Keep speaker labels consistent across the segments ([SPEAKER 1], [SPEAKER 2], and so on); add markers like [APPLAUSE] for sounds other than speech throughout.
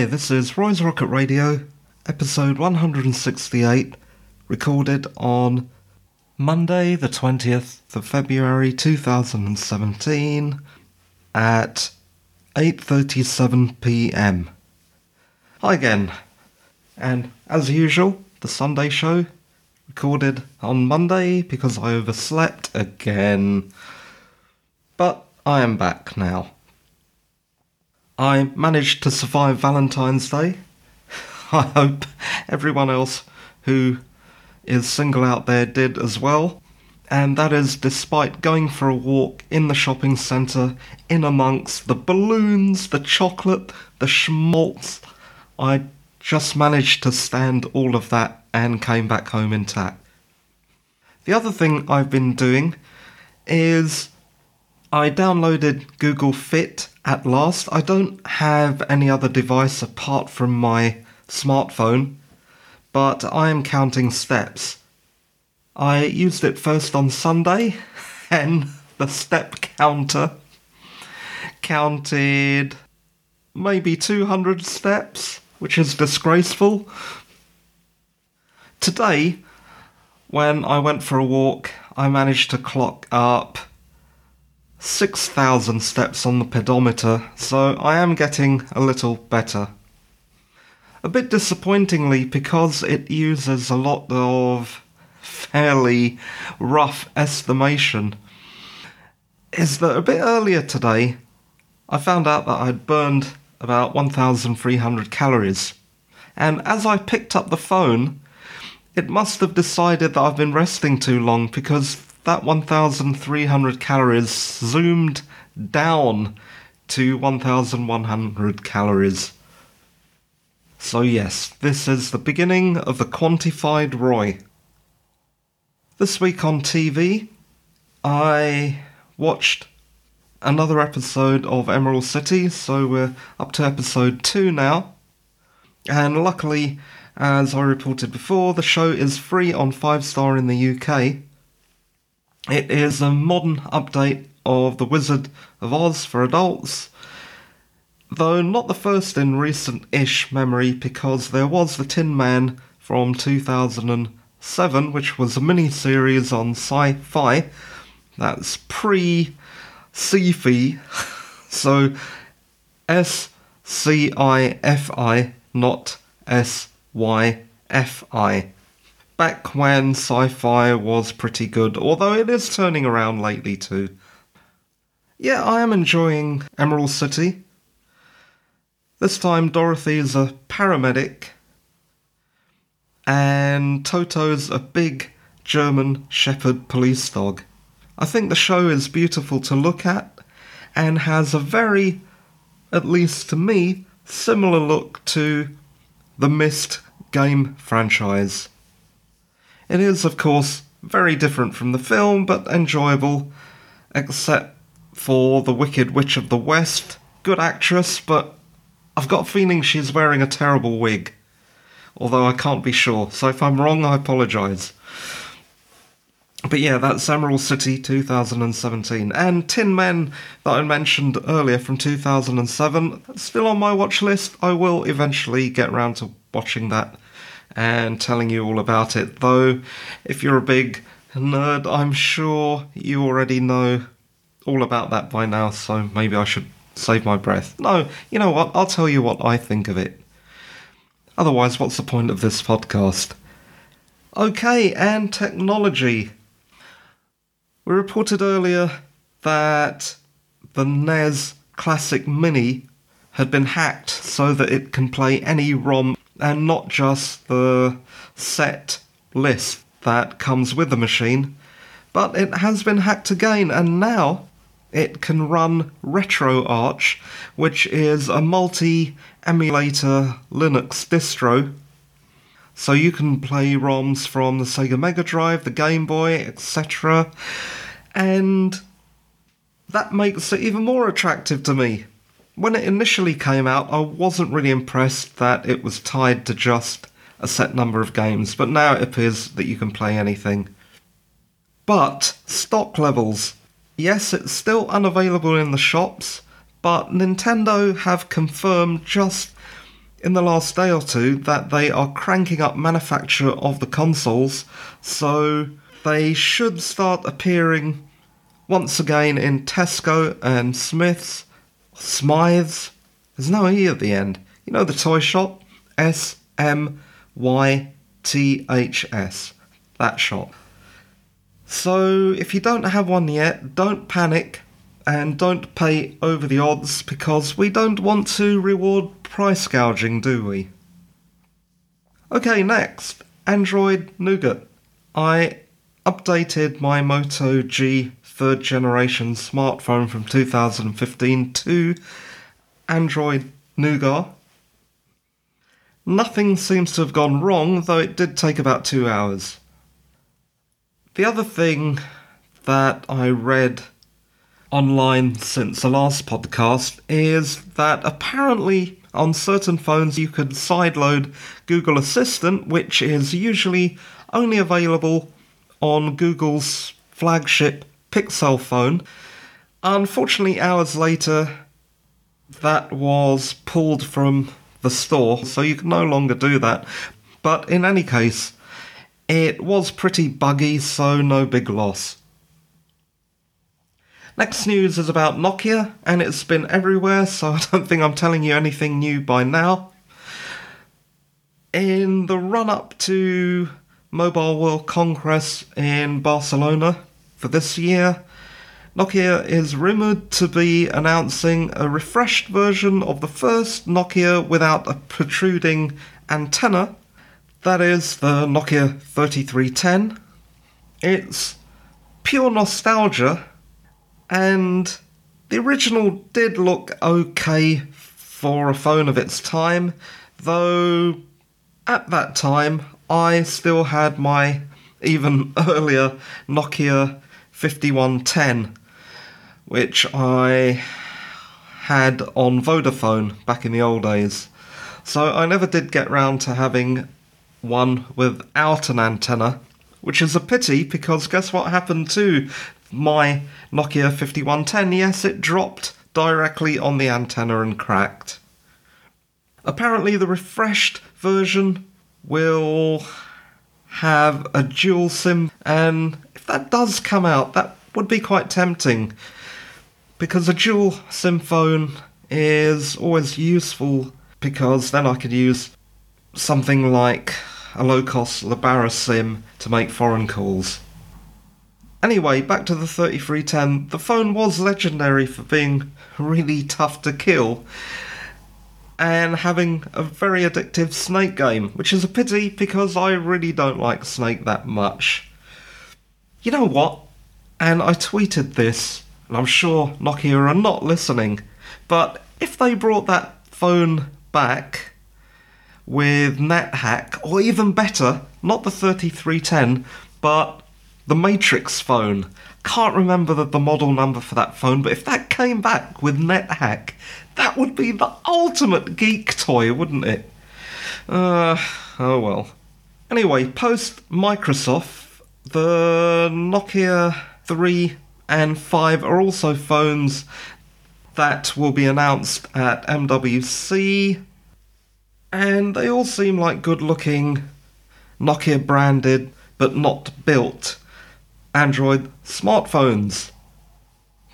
[SPEAKER 1] Hi, this is Roy's Rocket Radio, episode 168, recorded on Monday, the 20th of February 2017 at 8:37 p.m. Hi again. And as usual, the Sunday show recorded on Monday because I overslept again. But I am back now. I managed to survive Valentine's Day. [LAUGHS] I hope everyone else who is single out there did as well. And that is despite going for a walk in the shopping centre, in amongst the balloons, the chocolate, the schmaltz. I just managed to stand all of that and came back home intact. The other thing I've been doing is I downloaded Google Fit at last. I don't have any other device apart from my smartphone, but I am counting steps. I used it first on Sunday, [LAUGHS] and the step counter counted maybe 200 steps, which is disgraceful. Today, when I went for a walk, I managed to clock up 6,000 steps on the pedometer, so I am getting a little better. A bit disappointingly, because it uses a lot of fairly rough estimation, is that a bit earlier today I found out that I'd burned about 1,300 calories. And as I picked up the phone, it must have decided that I've been resting too long because that 1,300 calories zoomed down to 1,100 calories. So, yes, this is the beginning of the quantified Roy. This week on TV, I watched another episode of Emerald City, so we're up to episode 2 now. And luckily, as I reported before, the show is free on 5 star in the UK. It is a modern update of The Wizard of Oz for adults, though not the first in recent ish memory because there was The Tin Man from 2007, which was a mini series on sci fi. That's pre sci [LAUGHS] so S C I F I, not S Y F I back when sci fi was pretty good, although it is turning around lately too. Yeah, I am enjoying Emerald City. This time, Dorothy is a paramedic, and Toto's a big German Shepherd police dog. I think the show is beautiful to look at and has a very, at least to me, similar look to the Myst game franchise. It is, of course, very different from the film, but enjoyable, except for the Wicked Witch of the West. Good actress, but I've got a feeling she's wearing a terrible wig. Although I can't be sure, so if I'm wrong, I apologise. But yeah, that's Emerald City 2017. And Tin Man that I mentioned earlier from 2007, still on my watch list. I will eventually get round to watching that and telling you all about it. Though, if you're a big nerd, I'm sure you already know all about that by now, so maybe I should save my breath. No, you know what? I'll tell you what I think of it. Otherwise, what's the point of this podcast? Okay, and technology. We reported earlier that the NES Classic Mini had been hacked so that it can play any ROM and not just the set list that comes with the machine, but it has been hacked again, and now it can run RetroArch, which is a multi emulator Linux distro. So you can play ROMs from the Sega Mega Drive, the Game Boy, etc. And that makes it even more attractive to me when it initially came out, I wasn't really impressed that it was tied to just a set number of games, but now it appears that you can play anything. But stock levels. Yes, it's still unavailable in the shops, but Nintendo have confirmed just in the last day or two that they are cranking up manufacture of the consoles, so they should start appearing once again in Tesco and Smiths, Smyths. There's no E at the end. You know the toy shop? S M Y T H S. That shop. So if you don't have one yet, don't panic and don't pay over the odds because we don't want to reward price gouging, do we? Okay, next Android Nougat. I updated my Moto G third generation smartphone from 2015 to Android Nougat. Nothing seems to have gone wrong, though it did take about two hours. The other thing that I read online since the last podcast is that apparently on certain phones you could sideload Google Assistant, which is usually only available on Google's flagship Pixel phone. Unfortunately, hours later, that was pulled from the store, so you can no longer do that. But in any case, it was pretty buggy, so no big loss. Next news is about Nokia, and it's been everywhere, so I don't think I'm telling you anything new by now. In the run up to Mobile World Congress in Barcelona for this year, Nokia is rumoured to be announcing a refreshed version of the first Nokia without a protruding antenna. That is the Nokia 3310. It's pure nostalgia and the original did look okay for a phone of its time, though at that time I still had my even [LAUGHS] earlier Nokia 5110, which I had on Vodafone back in the old days. So I never did get round to having one without an antenna, which is a pity because guess what happened to my Nokia 5110, yes, it dropped directly on the antenna and cracked. Apparently, the refreshed version will have a dual SIM, and if that does come out, that would be quite tempting because a dual SIM phone is always useful because then I could use something like a low cost Lebara SIM to make foreign calls. Anyway, back to the 3310. The phone was legendary for being [LAUGHS] really tough to kill and having a very addictive Snake game, which is a pity because I really don't like Snake that much. You know what? And I tweeted this, and I'm sure Nokia are not listening, but if they brought that phone back with NetHack, or even better, not the 3310, but the Matrix phone. Can't remember the, the model number for that phone, but if that came back with NetHack, that would be the ultimate geek toy, wouldn't it? Uh, oh well. Anyway, post Microsoft, the Nokia 3 and 5 are also phones that will be announced at MWC, and they all seem like good looking Nokia branded but not built Android smartphones.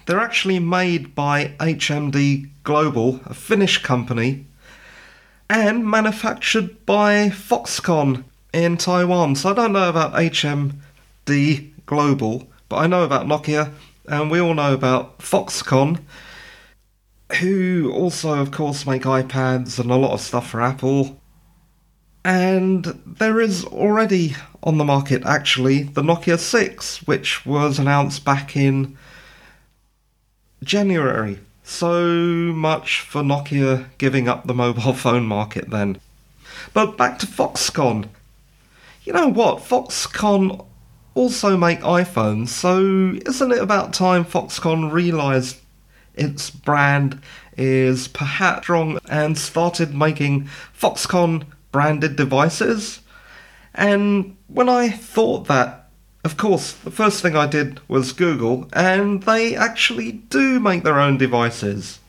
[SPEAKER 1] They're actually made by HMD Global, a Finnish company, and manufactured by Foxconn in Taiwan. So I don't know about HMD Global, but I know about Nokia, and we all know about Foxconn, who also, of course, make iPads and a lot of stuff for Apple. And there is already on the market actually the Nokia 6, which was announced back in January. So much for Nokia giving up the mobile [LAUGHS] phone market then. But back to Foxconn. You know what? Foxconn also make iPhones, so isn't it about time Foxconn realised its brand is perhaps wrong and started making Foxconn branded devices? And when I thought that, of course, the first thing I did was Google, and they actually do make their own devices.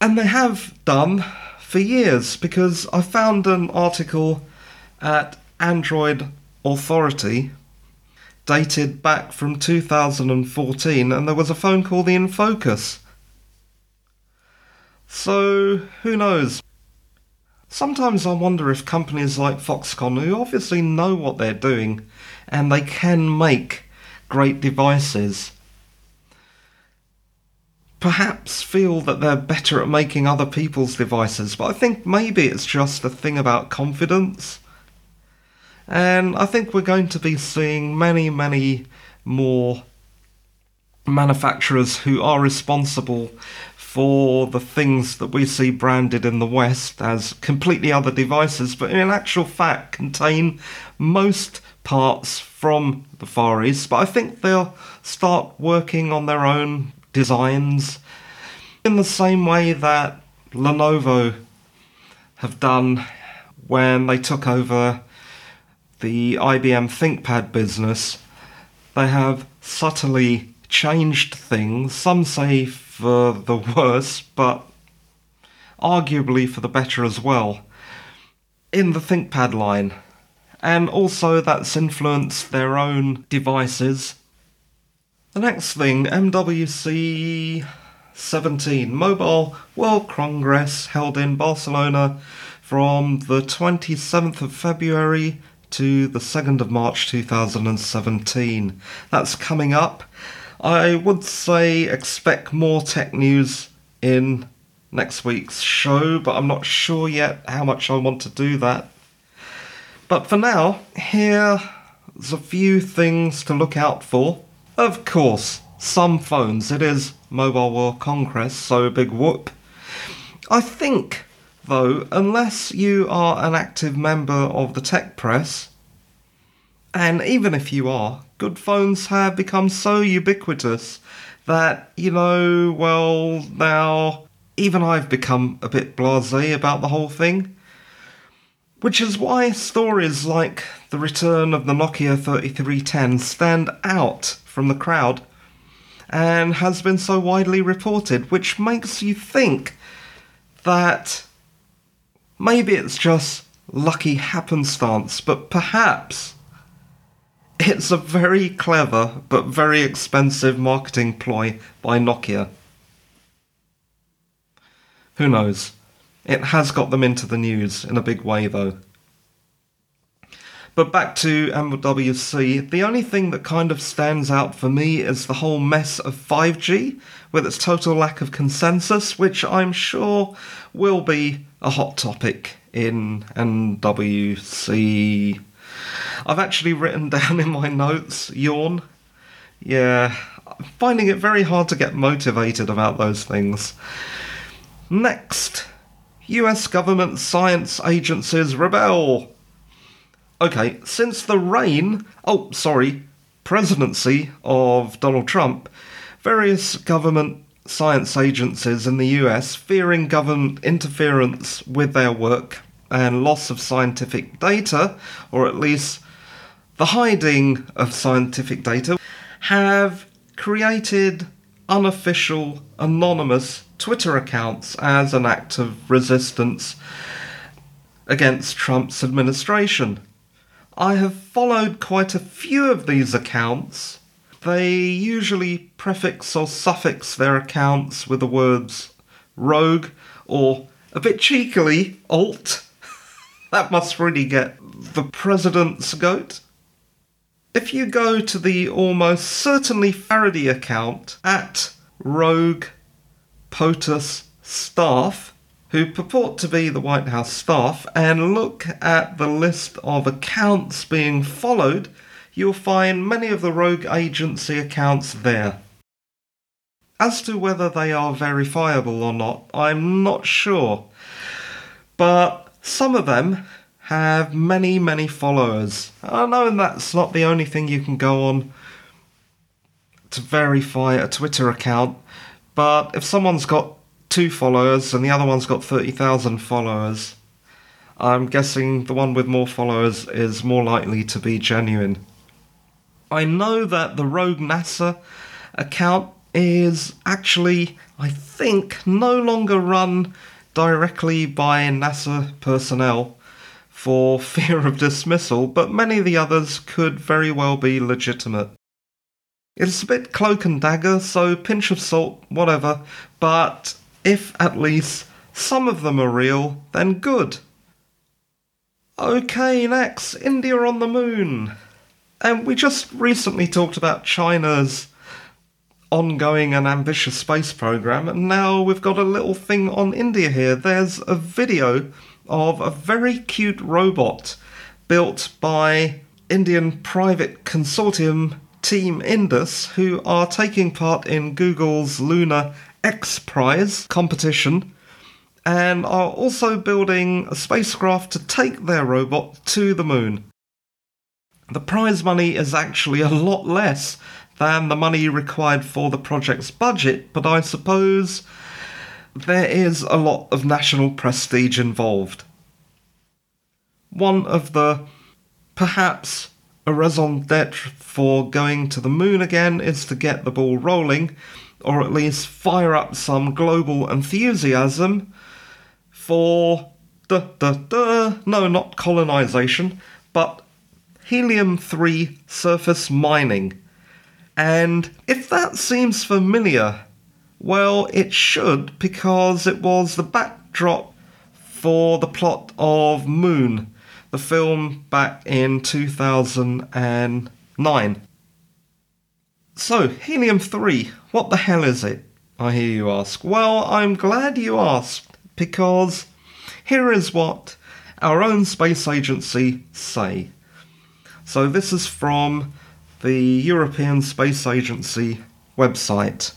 [SPEAKER 1] And they have done for years because I found an article at Android Authority dated back from 2014 and there was a phone call the InFocus. So, who knows? Sometimes I wonder if companies like Foxconn, who obviously know what they're doing and they can make great devices, perhaps feel that they're better at making other people's devices, but I think maybe it's just a thing about confidence. And I think we're going to be seeing many, many more manufacturers who are responsible for the things that we see branded in the West as completely other devices, but in actual fact contain most parts from the Far East. But I think they'll start working on their own designs in the same way that Lenovo have done when they took over the IBM ThinkPad business. They have subtly changed things, some say for the worse, but arguably for the better as well, in the ThinkPad line. And also, that's influenced their own devices the next thing, MWC 17, Mobile World Congress held in Barcelona from the 27th of February to the 2nd of March 2017. That's coming up. I would say expect more tech news in next week's show, but I'm not sure yet how much I want to do that. But for now, here's a few things to look out for. Of course, some phones. It is Mobile World Congress, so big whoop. I think, though, unless you are an active member of the tech press, and even if you are, good phones have become so ubiquitous that, you know, well, now even I've become a bit blase about the whole thing. Which is why stories like the return of the Nokia 3310 stand out from the crowd and has been so widely reported, which makes you think that maybe it's just lucky happenstance, but perhaps it's a very clever but very expensive marketing ploy by Nokia. Who knows? It has got them into the news in a big way, though. But back to MWC, the only thing that kind of stands out for me is the whole mess of 5G, with its total lack of consensus, which I'm sure will be a hot topic in MWC. I've actually written [LAUGHS] down in my notes, yawn. Yeah, I'm finding it very hard to get motivated about those things. Next, US government science agencies rebel. Okay, since the reign, oh, sorry, presidency of Donald Trump, various government science agencies in the US, fearing government interference with their work and loss of scientific data, or at least the hiding of scientific data, have created unofficial, anonymous Twitter accounts as an act of resistance against Trump's administration. I have followed quite a few of these accounts. They usually prefix or suffix their accounts with the words rogue or a bit cheekily alt. [LAUGHS] that must really get the president's goat. If you go to the almost certainly parody account at rogue POTUS staff, who purport to be the White House staff, and look at the list of accounts being followed, you'll find many of the rogue agency accounts there. As to whether they are verifiable or not, I'm not sure. But some of them have many, many followers. I know that's not the only thing you can go on to verify a Twitter account, but if someone's got two followers and the other one's got 30,000 followers, I'm guessing the one with more followers is more likely to be genuine. I know that the Rogue NASA account is actually, I think, no longer run directly by NASA personnel for fear of dismissal, but many of the others could very well be legitimate. It's a bit cloak and dagger, so pinch of salt, whatever, but if at least some of them are real, then good. Okay, next, India on the moon. And we just recently talked about China's ongoing and ambitious space program, and now we've got a little thing on India here. There's a video of a very cute robot built by Indian private consortium Team Indus, who are taking part in Google's Lunar X Prize competition and are also building a spacecraft to take their robot to the moon. The prize money is actually a lot less than the money required for the project's budget, but I suppose there is a lot of national prestige involved. One of the perhaps a raison d'etre for going to the moon again is to get the ball rolling, or at least fire up some global enthusiasm for duh, duh, duh, no, not colonization, but helium 3 surface mining. And if that seems familiar, well, it should because it was the backdrop for the plot of Moon, the film back in 2009. So, Helium 3, what the hell is it? I hear you ask. Well, I'm glad you asked because here is what our own space agency say. So, this is from the European Space Agency website.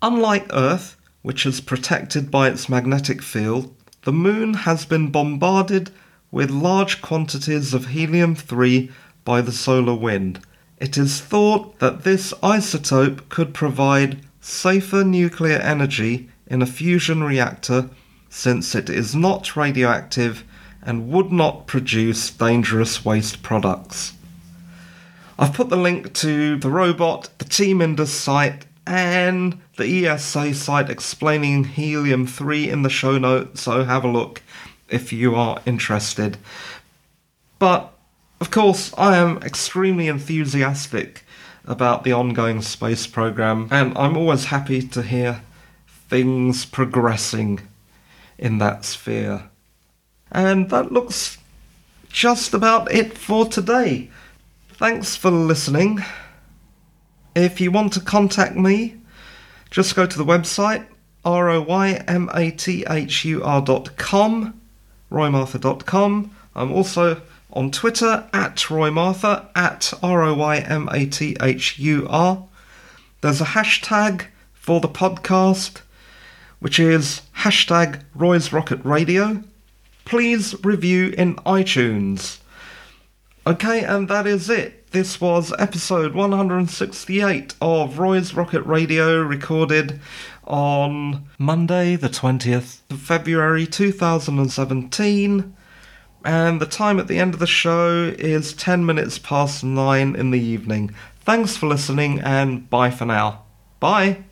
[SPEAKER 1] Unlike Earth, which is protected by its magnetic field, the Moon has been bombarded with large quantities of helium 3 by the solar wind. It is thought that this isotope could provide safer nuclear energy in a fusion reactor since it is not radioactive and would not produce dangerous waste products. I've put the link to the robot, the Team Indus site, and the ESA site explaining helium 3 in the show notes, so have a look if you are interested. But, of course, I am extremely enthusiastic about the ongoing space program, and I'm always happy to hear things progressing in that sphere. And that looks just about it for today. Thanks for listening. If you want to contact me, just go to the website roymathur.com, roymathur.com. I'm also on Twitter at roymathur, at R-O-Y-M-A-T-H-U-R. There's a hashtag for the podcast, which is hashtag Roy's Rocket Radio. Please review in iTunes. Okay, and that is it. This was episode 168 of Roy's Rocket Radio, recorded on Monday, the 20th of February 2017. And the time at the end of the show is 10 minutes past 9 in the evening. Thanks for listening, and bye for now. Bye.